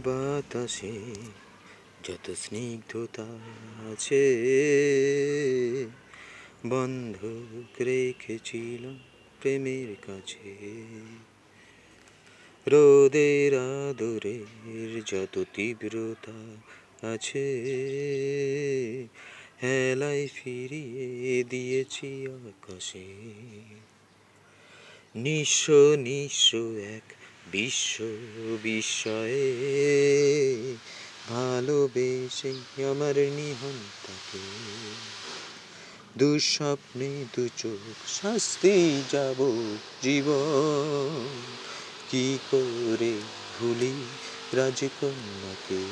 বাতাসে যত স্নিগ্ধতা আছে, বন্ধক রেখেছিলাম প্রেমের কাছে। রোদের আদরের যত তীব্রতা আছে, হেলায় ফিরিয়ে দিয়েছি আকাশে। নিঃস্ব নিঃস্ব এক বিশ্ব বিস্ময়ে। ভালোবেসে আমার নিহন্তাকে, দুঃস্বপ্নে দু চোখ শাস্তি যাব জীবন। কি করে ভুলি রাজকন্যাকে?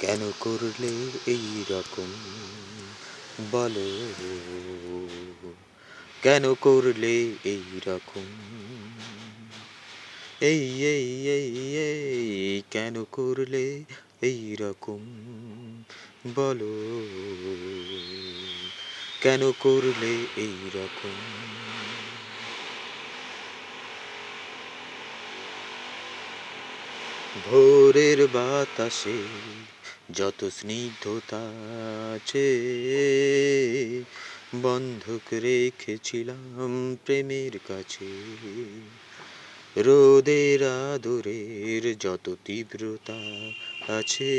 কেন করলে এই রকম বলো, কেন করলে এই রকম? এই এই এই এই, কেন করলে এই রকম? বলো, কেন করলে এই রকম? ভোরের বাতাসে যত স্নিগ্ধতা আছে, বন্ধক রেখেছিলাম প্রেমের কাছে। রোদের আদরের যত তীব্রতা আছে,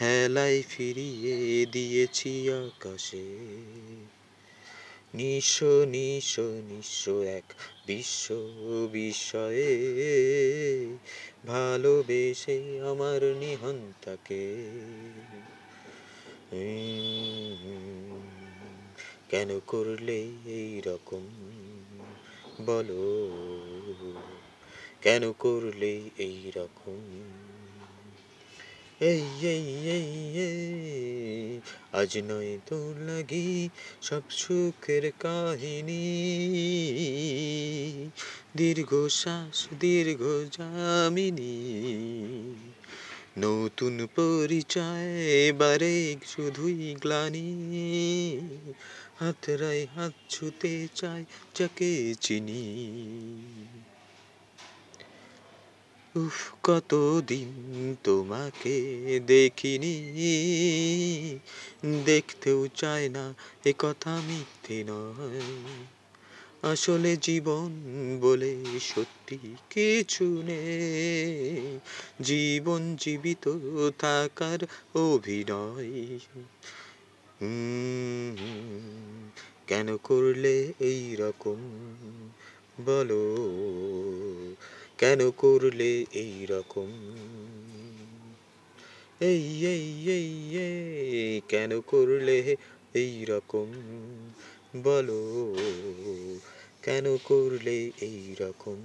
হেলায় ফিরিয়ে দিয়েছি আকাশে। নিঃস্ব নিঃস্ব নিঃস্ব এক বিশ্ব বিস্ময়ে। ভালোবেসে আমার নিহন্তাকে। কেন করলে এই রকম? বলো। কেন করলে এই রকম? আজ নয় তো লাগি সব সুখের কাহিনী। দীর্ঘ শ্বাস, দীর্ঘ জামিনী নতুন পরিচয়, এবারে শুধুই গ্লানি। হাতরাই হাত ছুতে চাই যাকে চিনি। উফ, কতদিন তোমাকে দেখিনি। দেখতেও চায় না এ কথা মিথ্যে নয়। আসলে জীবন বলে সত্যি কিছু নেই। জীবন জীবিত থাকার অভিনয়। কেন করলে এই রকম? বলো। কেন করলে এই রকম এই এই এই, কেন করলে এই রকম বলো, কেন করলে এই রকম